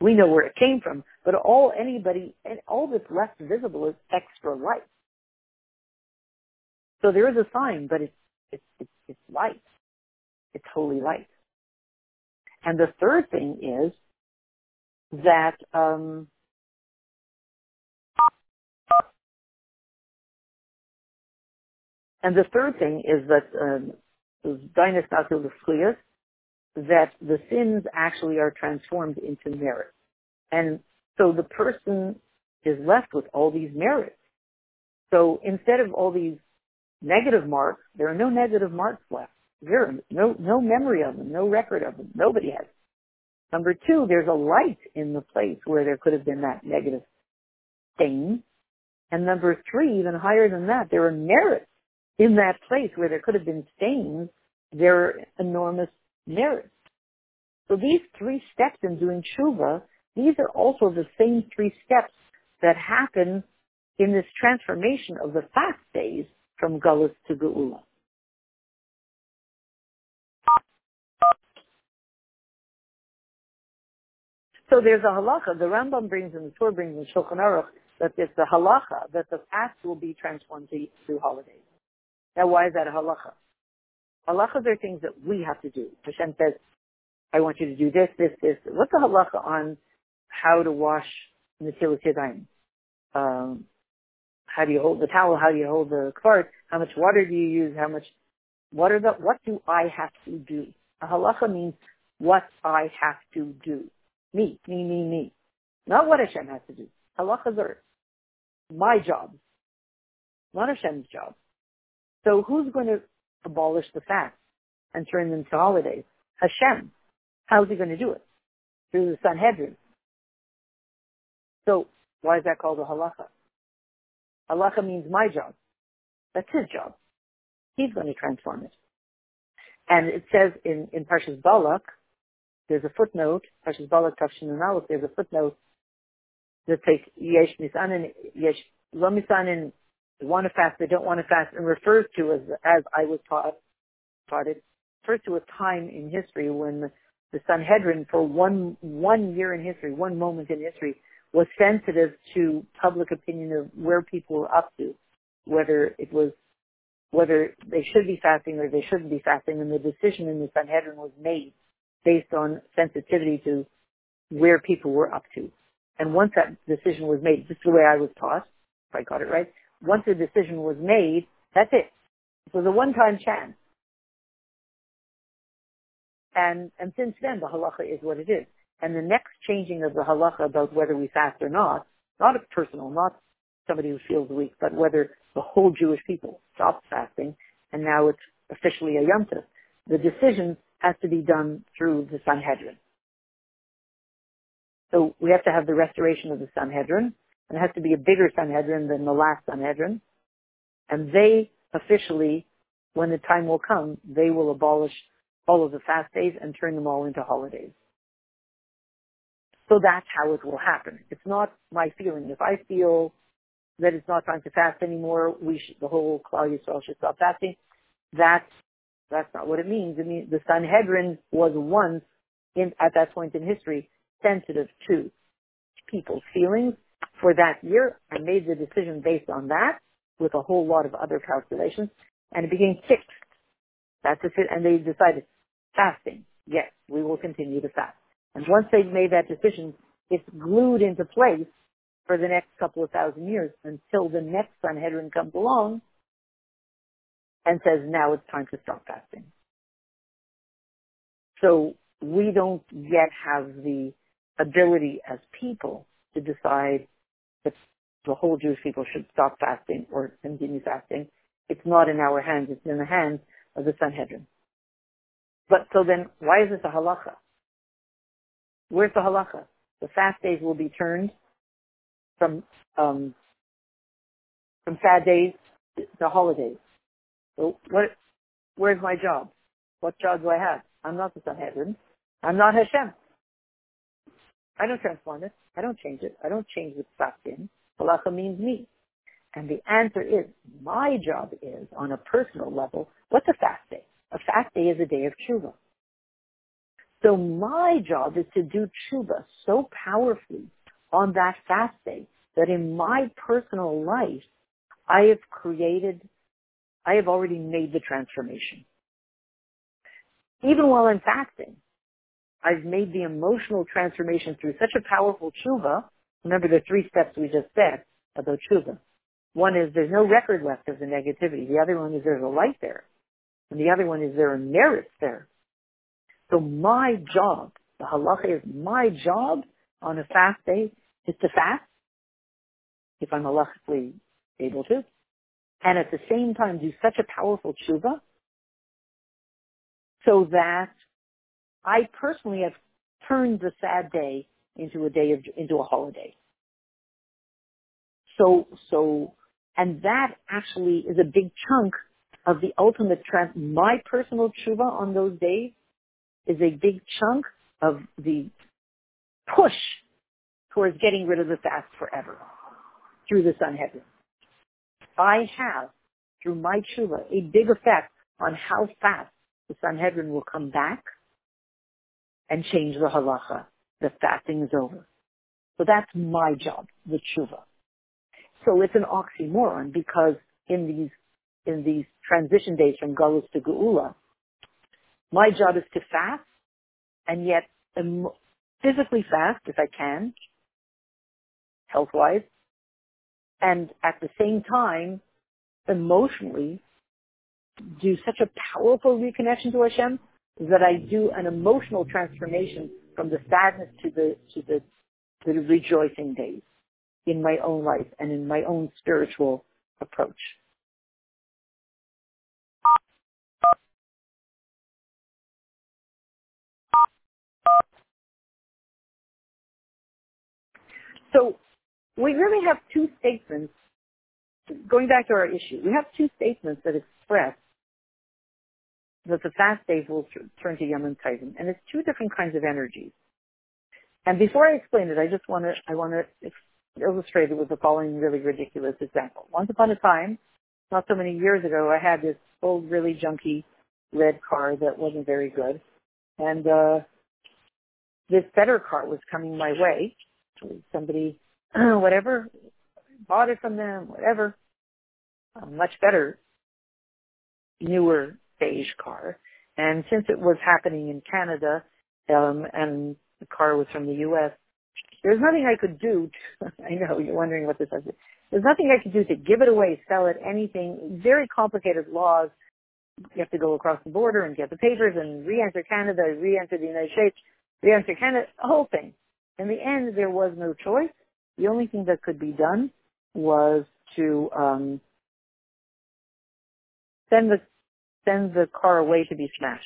We know where it came from, but all anybody, and all that's left visible is extra light. So there is a sign, but it's, it's, it's, it's light. It's holy light. And the third thing is that, um, and the third thing is that, um, that the sins actually are transformed into merit. And so the person is left with all these merits. So instead of all these negative marks, there are no negative marks left. Zero. No, no memory of them, no record of them. Nobody has. Number two, there's a light in the place where there could have been that negative stain. And number three, even higher than that, there are merits in that place where there could have been stains. There are enormous merits. So these three steps in doing tshuva, these are also the same three steps that happen in this transformation of the fast days from Gullus to Geula. So there's a halacha, the Rambam brings and the Tur brings in Shulchan Aruch, that it's a halacha that the fast will be transformed to, to holidays. Now why is that a halacha? Halachas are things that we have to do. Hashem says, I want you to do this, this, this. What's the halacha on how to wash Netilas Yadayim? Um, how do you hold the towel? How do you hold the cart? How much water do you use? How much, what are the, what do I have to do? A halacha means what I have to do. Me, me, me, me. Not what Hashem has to do. Halachas are my job, not Hashem's job. So who's going to abolish the fast and turn them to holidays? Hashem. How's he going to do it? Through the Sanhedrin. So why is that called a halacha? Halacha means my job. That's his job. He's going to transform it. And it says in, in Parshas Balak, there's a footnote, Parshas Balak Tafshin Aleph, there's a footnote that says, Yesh Nisanin, Yesh Lo Misanin, want to fast, they don't want to fast, and refers to as, as I was taught, taught it, refers to a time in history when the Sanhedrin for one, one year in history, one moment in history, was sensitive to public opinion of where people were up to, whether it was, whether they should be fasting or they shouldn't be fasting, and the decision in the Sanhedrin was made based on sensitivity to where people were up to. And once that decision was made, is the way I was taught, if I got it right, once the decision was made, that's it. It was a one-time chance. And, and since then, the halacha is what it is. And the next changing of the halacha about whether we fast or not, not a personal, not somebody who feels weak, but whether the whole Jewish people stops fasting, and now it's officially a Yom The decision has to be done through the Sanhedrin. So we have to have the restoration of the Sanhedrin, and it has to be a bigger Sanhedrin than the last Sanhedrin. And they officially, when the time will come, they will abolish all of the fast days and turn them all into holidays. So that's how it will happen. It's not my feeling. If I feel that it's not time to fast anymore, we should, the whole Klal Yisrael should stop fasting. That's that's not what it means. It means the Sanhedrin was once, in, at that point in history, sensitive to people's feelings for that year I made the decision based on that with a whole lot of other calculations and it became fixed. That's it. And they decided fasting. Yes, we will continue to fast. And once they've made that decision, it's glued into place for the next couple of thousand years until the next Sanhedrin comes along and says, now it's time to stop fasting. So we don't yet have the ability as people to decide if the whole Jewish people should stop fasting or continue fasting. It's not in our hands. It's in the hands of the Sanhedrin. But so then, why is this a halacha? Where's the halacha? The fast days will be turned from um, from sad days to holidays. So what? Where's my job? What job do I have? I'm not the Sanhedrin. I'm not Hashem. I don't transform it. I don't change it. I don't change the fast in. Halacha means me. And the answer is, my job is, on a personal level, what's a fast day? A fast day is a day of tshuva. So my job is to do tshuva so powerfully on that fast day that in my personal life, I have created, I have already made the transformation. Even while I'm fasting, I've made the emotional transformation through such a powerful tshuva. Remember the three steps we just said about tshuva. One is there's no record left of the negativity. The other one is there's a light there. And the other one is there are merits there. So my job, the halacha is my job on a fast day is to fast if I'm halachically able to. And at the same time do such a powerful tshuva so that I personally have turned the sad day into a day of, into a holiday. So, so, and that actually is a big chunk of the ultimate trans, my personal tshuva on those days is a big chunk of the push towards getting rid of the fast forever through the Sanhedrin. I have, through my tshuva, a big effect on how fast the Sanhedrin will come back and change the halacha. The fasting is over. So that's my job, the tshuva. So it's an oxymoron because in these in these transition days from Galus to Geula, my job is to fast and yet physically fast if I can, health-wise, and at the same time, emotionally, do such a powerful reconnection to Hashem that I do an emotional transformation from the sadness to the to the to the rejoicing days in my own life and in my own spiritual approach. So we really have two statements, going back to our issue, we have two statements that express that the fast days will turn to Yom Tovim, and it's two different kinds of energies. And before I explain it, I just want to I want to illustrate it with the following really ridiculous example. Once upon a time, not so many years ago, I had this old, really junky red car that wasn't very good, and uh, this better car was coming my way. Somebody, [clears throat] whatever, bought it from them, whatever. A much better, newer beige car. And since it was happening in Canada, um, and the car was from the U.S., there's nothing I could do. To, [laughs] I know you're wondering what this is. There's nothing I could do to give it away, sell it, anything. Very complicated laws. You have to go across the border and get the papers and re-enter Canada, re-enter the United States, re-enter Canada, the whole thing. In the end, there was no choice. The only thing that could be done was to um, send the send the car away to be smashed.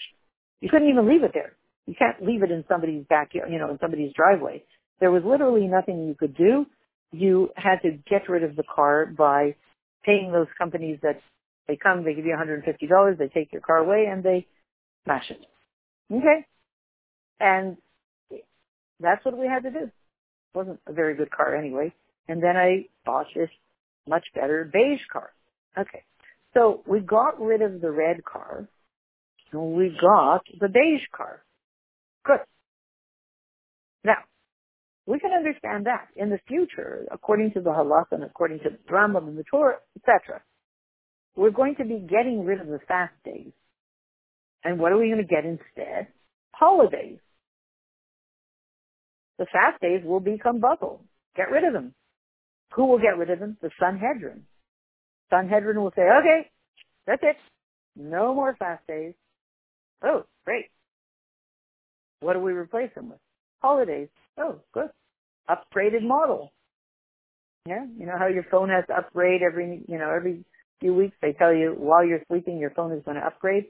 You couldn't even leave it there. You can't leave it in somebody's backyard, you know, in somebody's driveway. There was literally nothing you could do. You had to get rid of the car by paying those companies that they come, they give you $150, they take your car away and they smash it. Okay? And that's what we had to do. It wasn't a very good car anyway. And then I bought this much better beige car. Okay. So we got rid of the red car and we got the beige car. Good. Now, we can understand that in the future, according to the halakha and according to the Rambam and the Tur, etc. We're going to be getting rid of the fast days. And what are we going to get instead? Holidays. The fast days will become buckled. Get rid of them. Who will get rid of them? The Sanhedrin. Sanhedrin will say, okay, that's it. No more fast days. Oh, great. What do we replace them with? Holidays. Oh, good. Upgraded model. Yeah, you know how your phone has to upgrade every, you know, every few weeks. They tell you while you're sleeping, your phone is going to upgrade.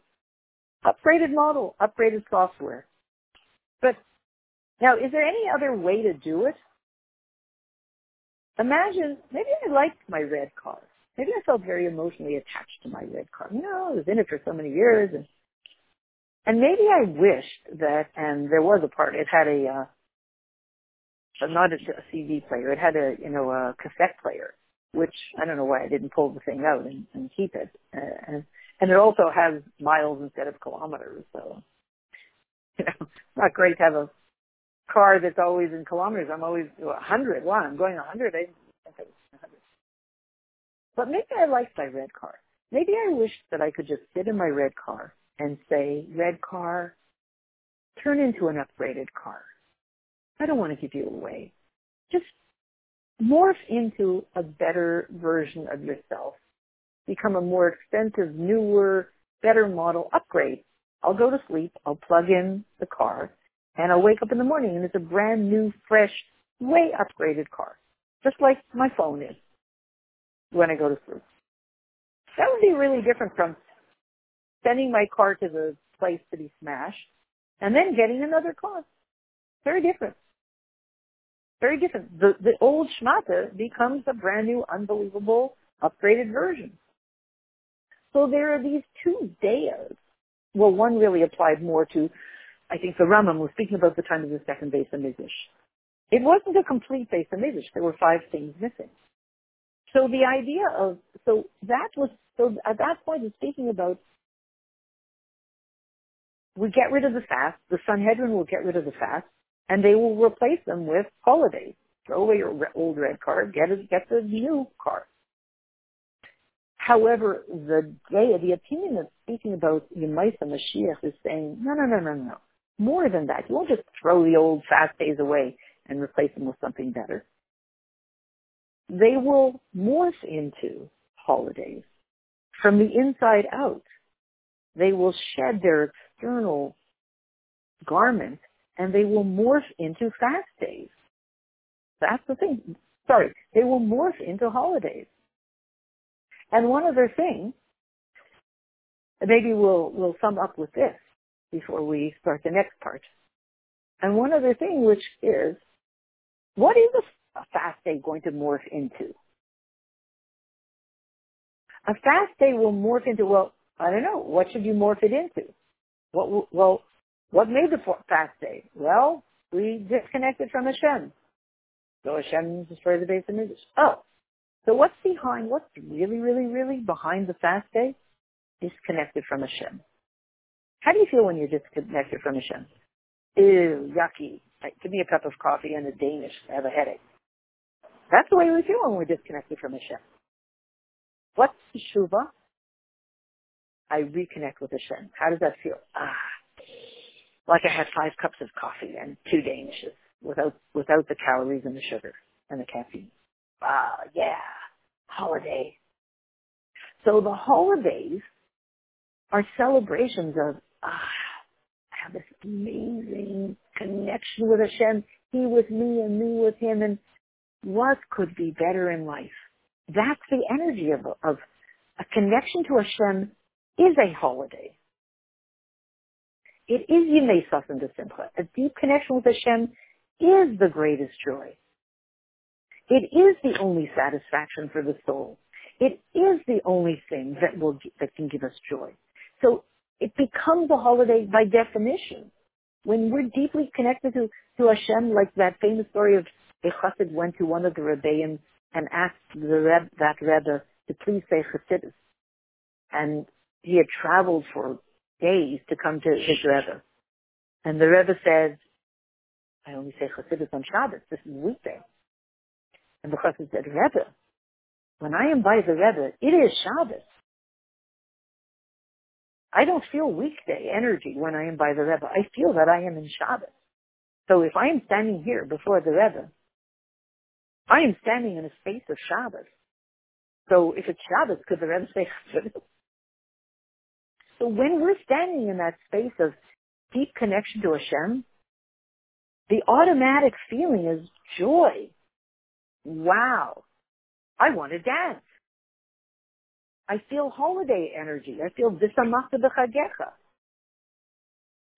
Upgraded model, upgraded software. But now, is there any other way to do it? Imagine, maybe I like my red car. Maybe I felt very emotionally attached to my red car. You know, I was in it for so many years and and maybe I wished that, and there was a part, it had a, uh, not a, a CD player. It had a, you know, a cassette player, which I don't know why I didn't pull the thing out and, and keep it. Uh, and, and it also has miles instead of kilometers. So, [laughs] you know, not great to have a car that's always in kilometers. I'm always a 100. Wow, I'm going a 100. I didn't think it was 100. But maybe I liked my red car. Maybe I wished that I could just sit in my red car and say, red car, turn into an upgraded car. I don't want to give you away. Just morph into a better version of yourself. Become a more expensive, newer, better model. Upgrade. I'll go to sleep. I'll plug in the car and I'll wake up in the morning and it's a brand new, fresh, way upgraded car. Just like my phone is when I go to sleep. That would be really different from sending my car to the place to be smashed and then getting another car. Very different. Very different. The, the old schmata becomes a brand new, unbelievable, upgraded version. So there are these two dayas. Well, one really applied more to, I think the Rambam was speaking about the time of the second Beis HaMikdash. It wasn't a complete Beis HaMikdash. There were five things missing. So the idea of, so that was, so at that point it's speaking about we get rid of the fast, the Sanhedrin will get rid of the fast, and they will replace them with holidays. Throw away your old red card, get it, get the new card. However, the day, the opinion that's speaking about Yemaisa Mashiach is saying, no, no, no, no, no. More than that. You won't just throw the old fast days away and replace them with something better. They will morph into holidays from the inside out. They will shed their external garment and they will morph into fast days. That's the thing. Sorry, they will morph into holidays. And one other thing, maybe we'll, we'll sum up with this before we start the next part. And one other thing, which is, what is a fast day going to morph into? A fast day will morph into, well, I don't know, what should you morph it into? What, well, what made the fast day? Well, we disconnected from Hashem. So Hashem destroyed the Beis HaMikdash. Oh, so what's behind, what's really, really, really behind the fast day? Disconnected from Hashem. How do you feel when you're disconnected from Hashem? Ew, yucky. Give me a cup of coffee and a Danish. I have a headache. That's the way we feel when we're disconnected from Hashem. What's teshuva? I reconnect with Hashem. How does that feel? Ah, like I had five cups of coffee and two danishes without without the calories and the sugar and the caffeine. Ah, yeah, holiday. So the holidays are celebrations of ah, I have this amazing connection with Hashem. He with me and me with Him, and what could be better in life? That's the energy of of a connection to Hashem is a holiday. It is Yimei de Simcha. A deep connection with Hashem is the greatest joy. It is the only satisfaction for the soul. It is the only thing that will that can give us joy. So it becomes a holiday by definition. When we're deeply connected to, to Hashem, like that famous story of a chassid went to one of the rebbeim and asked the Reb, that rebbe to please say chassidus. And he had traveled for days to come to his Rebbe. And the Rebbe said, I only say Chassidus on Shabbos. This is weekday. And the Chassid said, Rebbe, when I am by the Rebbe, it is Shabbos. I don't feel weekday energy when I am by the Rebbe. I feel that I am in Shabbos. So if I am standing here before the Rebbe, I am standing in a space of Shabbos. So if it's Shabbos, could the Rebbe say? [laughs] So when we're standing in that space of deep connection to Hashem, the automatic feeling is joy. Wow. I want to dance. I feel holiday energy. I feel visamachta b'chagecha.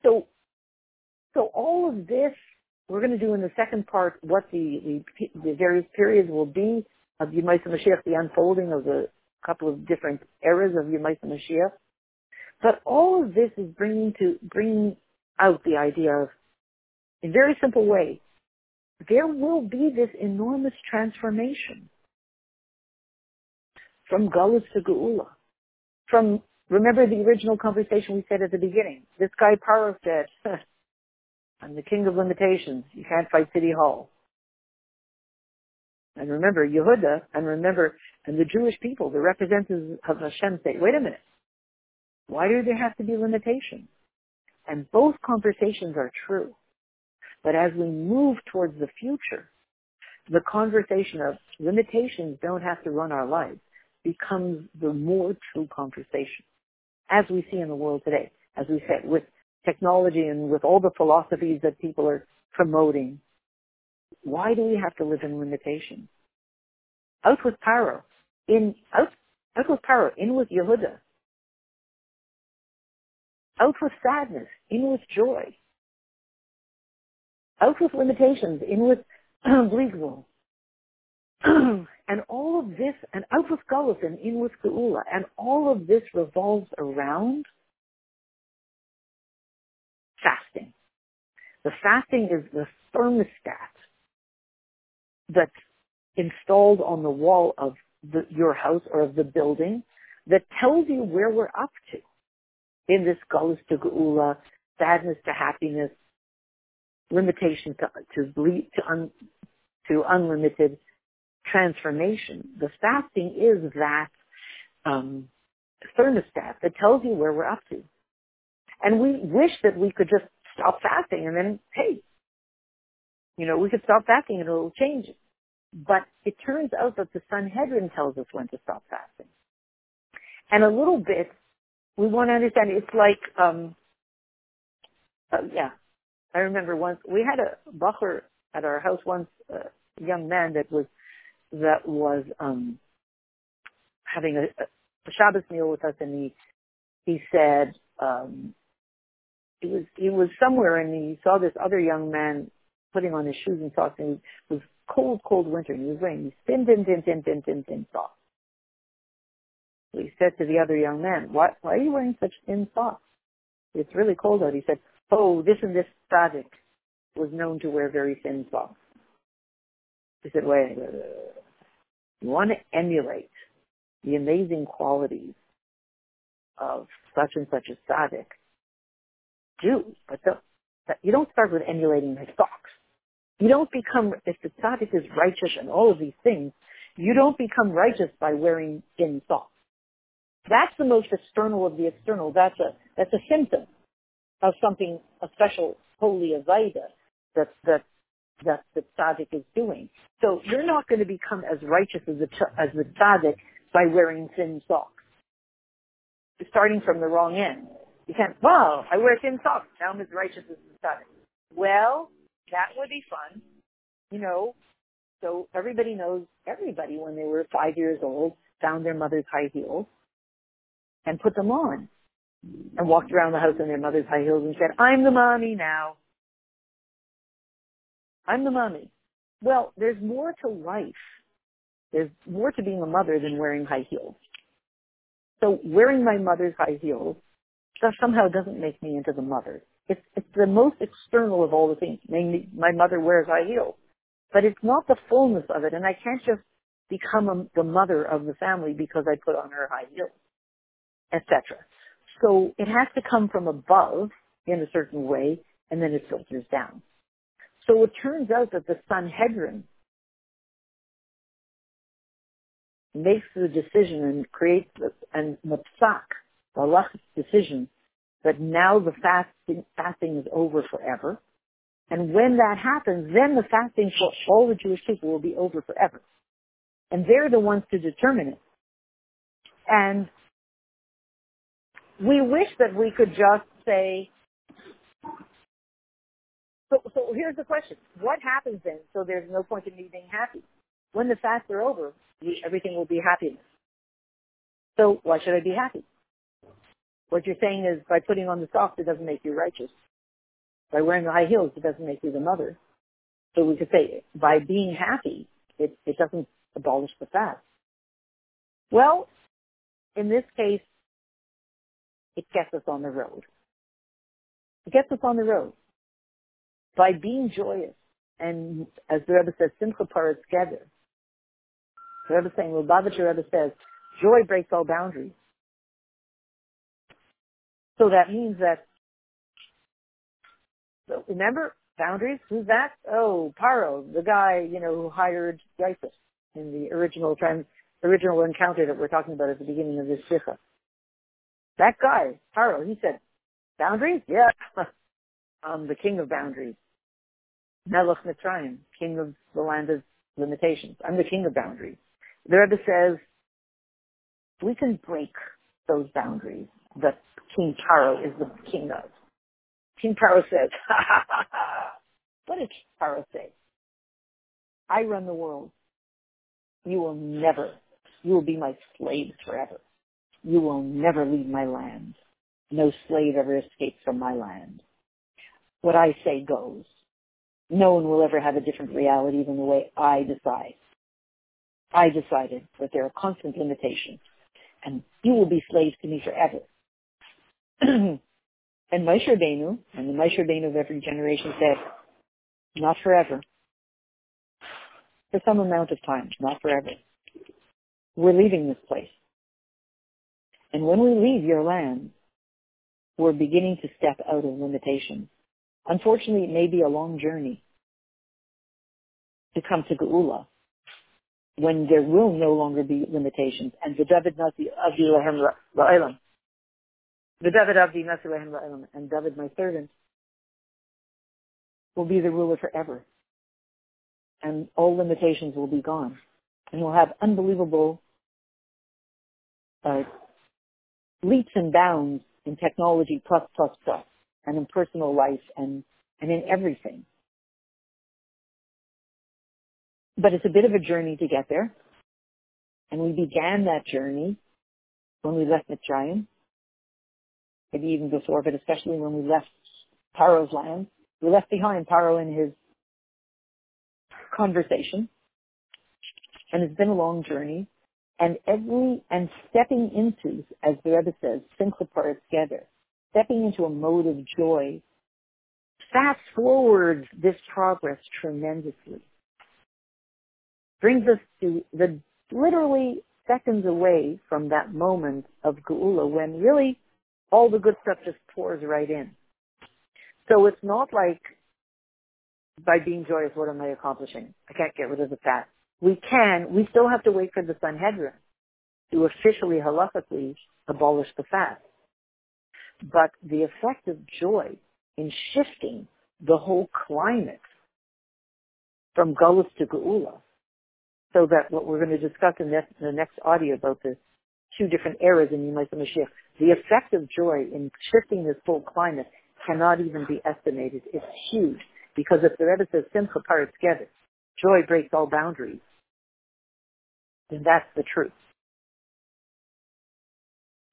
So, so all of this, we're going to do in the second part what the, the, the various periods will be of Yemaisa Mashiach, the unfolding of the couple of different eras of Yemaisa Mashiach. But all of this is bringing to, bringing out the idea of, in very simple way, there will be this enormous transformation from Gullus to Geula. From, remember the original conversation we said at the beginning. This guy Paro said, [laughs] I'm the king of limitations. You can't fight City Hall. And remember Yehuda, and remember, and the Jewish people, the representatives of Hashem say, wait a minute. Why do there have to be limitations? And both conversations are true. But as we move towards the future, the conversation of limitations don't have to run our lives becomes the more true conversation. As we see in the world today, as we said, with technology and with all the philosophies that people are promoting, why do we have to live in limitations? Out with Paro, in out, out with Paro, in with Yehuda. Out with sadness, in with joy. Out with limitations, in with [clears throat] bli gvul. [clears throat] and all of this, and out with Gullus and in with Geula, and all of this revolves around fasting. The fasting is the thermostat that's installed on the wall of the, your house or of the building that tells you where we're up to in this Gullus to Geula, sadness to happiness, limitation to to, bleed, to, un, to unlimited transformation. The fasting is that um, thermostat that tells you where we're up to. And we wish that we could just stop fasting and then, hey, you know, we could stop fasting and it'll change. But it turns out that the Sanhedrin tells us when to stop fasting. And a little bit, we want to understand, it's like, um, uh, yeah, I remember once, we had a bochur at our house once, uh, a young man that was that was um, having a, a Shabbos meal with us, and he he said um, he was he was somewhere, and he saw this other young man putting on his shoes and socks, and it was cold, cold winter, and he was wearing these thin, thin, thin, thin, thin, thin, thin socks. So he said to the other young man, "Why why are you wearing such thin socks? It's really cold out." He said, "Oh, this and this tzaddik was known to wear very thin socks." He said, "Wait." You want to emulate the amazing qualities of such and such a tzaddik. Do, but the, you don't start with emulating his socks. You don't become, if the tzaddik is righteous and all of these things, you don't become righteous by wearing thin socks. That's the most external of the external. That's a, that's a symptom of something, a special holy avodah that, that that the tzaddik is doing. So you're not going to become as righteous as the, as the tzaddik by wearing thin socks. Starting from the wrong end. You can't, wow, I wear thin socks. Now I'm as righteous as the tzaddik. Well, that would be fun. You know, so everybody knows, everybody when they were five years old found their mother's high heels and put them on and walked around the house in their mother's high heels and said, I'm the mommy now. I'm the mommy. Well, there's more to life. There's more to being a mother than wearing high heels. So wearing my mother's high heels that somehow doesn't make me into the mother. It's, it's the most external of all the things. Namely, my mother wears high heels. But it's not the fullness of it, and I can't just become a, the mother of the family because I put on her high heels, etc. So it has to come from above in a certain way, and then it filters down. So it turns out that the Sanhedrin makes the decision and creates the, and Mapsak, the decision, that now the fasting, fasting is over forever. And when that happens, then the fasting for all the Jewish people will be over forever. And they're the ones to determine it. And we wish that we could just say, so, so here's the question. What happens then so there's no point in me being happy? When the fasts are over, everything will be happiness. So why should I be happy? What you're saying is by putting on the socks, it doesn't make you righteous. By wearing the high heels, it doesn't make you the mother. So we could say by being happy, it, it doesn't abolish the fast. Well, in this case, it gets us on the road. It gets us on the road. By being joyous, and as the Rebbe says, Simcha Paras together. The Rebbe saying, Lubavitcher Rebbe says, joy breaks all boundaries. So that means that, so remember, boundaries? Who's that? Oh, Paro, the guy, you know, who hired Yosef in the original trans, original encounter that we're talking about at the beginning of this sikha. That guy, Paro, he said, boundaries? Yeah. I'm [laughs] um, the king of boundaries. Melech Mitzrayim, king of the land of limitations. I'm the king of boundaries. The Rebbe says, we can break those boundaries that King Paro is the king of. King Paro says, [laughs] ha ha ha ha. What did King Paro say? I run the world. You will never, you will be my slaves forever. You will never leave my land. No slave ever escapes from my land. What I say goes. No one will ever have a different reality than the way I decide. I decided that there are constant limitations and you will be slaves to me forever. [clears throat] and Moshe Rabbeinu, and the Moshe Rabbeinu of every generation said, not forever. For some amount of time, not forever. We're leaving this place. And when we leave your land, we're beginning to step out of limitations. Unfortunately, it may be a long journey to come to Geula when there will no longer be limitations. And the David Nasi Avdi Lahem La'ilam. The David Lahem And David, my servant, will be the ruler forever. And all limitations will be gone. And we'll have unbelievable uh, leaps and bounds in technology plus, plus, plus, and in personal life and, and in everything. But it's a bit of a journey to get there. And we began that journey when we left Mitzrayim, maybe even before, but especially when we left Paro's land. We left behind Paro in his conversation. And it's been a long journey. And every, and stepping into, as the Rebbe says, Simcha together, stepping into a mode of joy, fast forwards this progress tremendously. Brings us to the literally seconds away from that moment of Geula when really all the good stuff just pours right in. So it's not like by being joyous, what am I accomplishing? I can't get rid of the past we can, we still have to wait for the Sanhedrin to officially, halachically abolish the fast. But the effect of joy in shifting the whole climate from Gullus to Geula, so that what we're going to discuss in the next audio about the two different eras in Yemais Mashiach, the effect of joy in shifting this whole climate cannot even be estimated. It's huge because if the Rebbe says Simcha Paritz together, joy breaks all boundaries then that's the truth.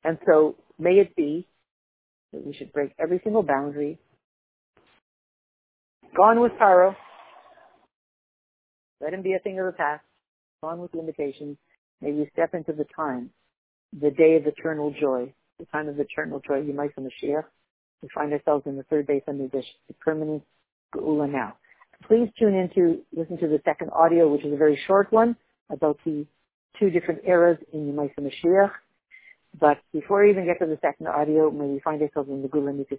And so may it be that we should break every single boundary. Gone with Paro. Let him be a thing of the past. Gone with limitations. May we step into the time, the day of eternal joy, the time of eternal joy, Yemais Mashiach. We find ourselves in the third base under the permanent Geula now. Please tune in to listen to the second audio, which is a very short one about the two different eras in Yemais Mashiach. But before we even get to the second audio, may we find ourselves in the Geula Mitzvah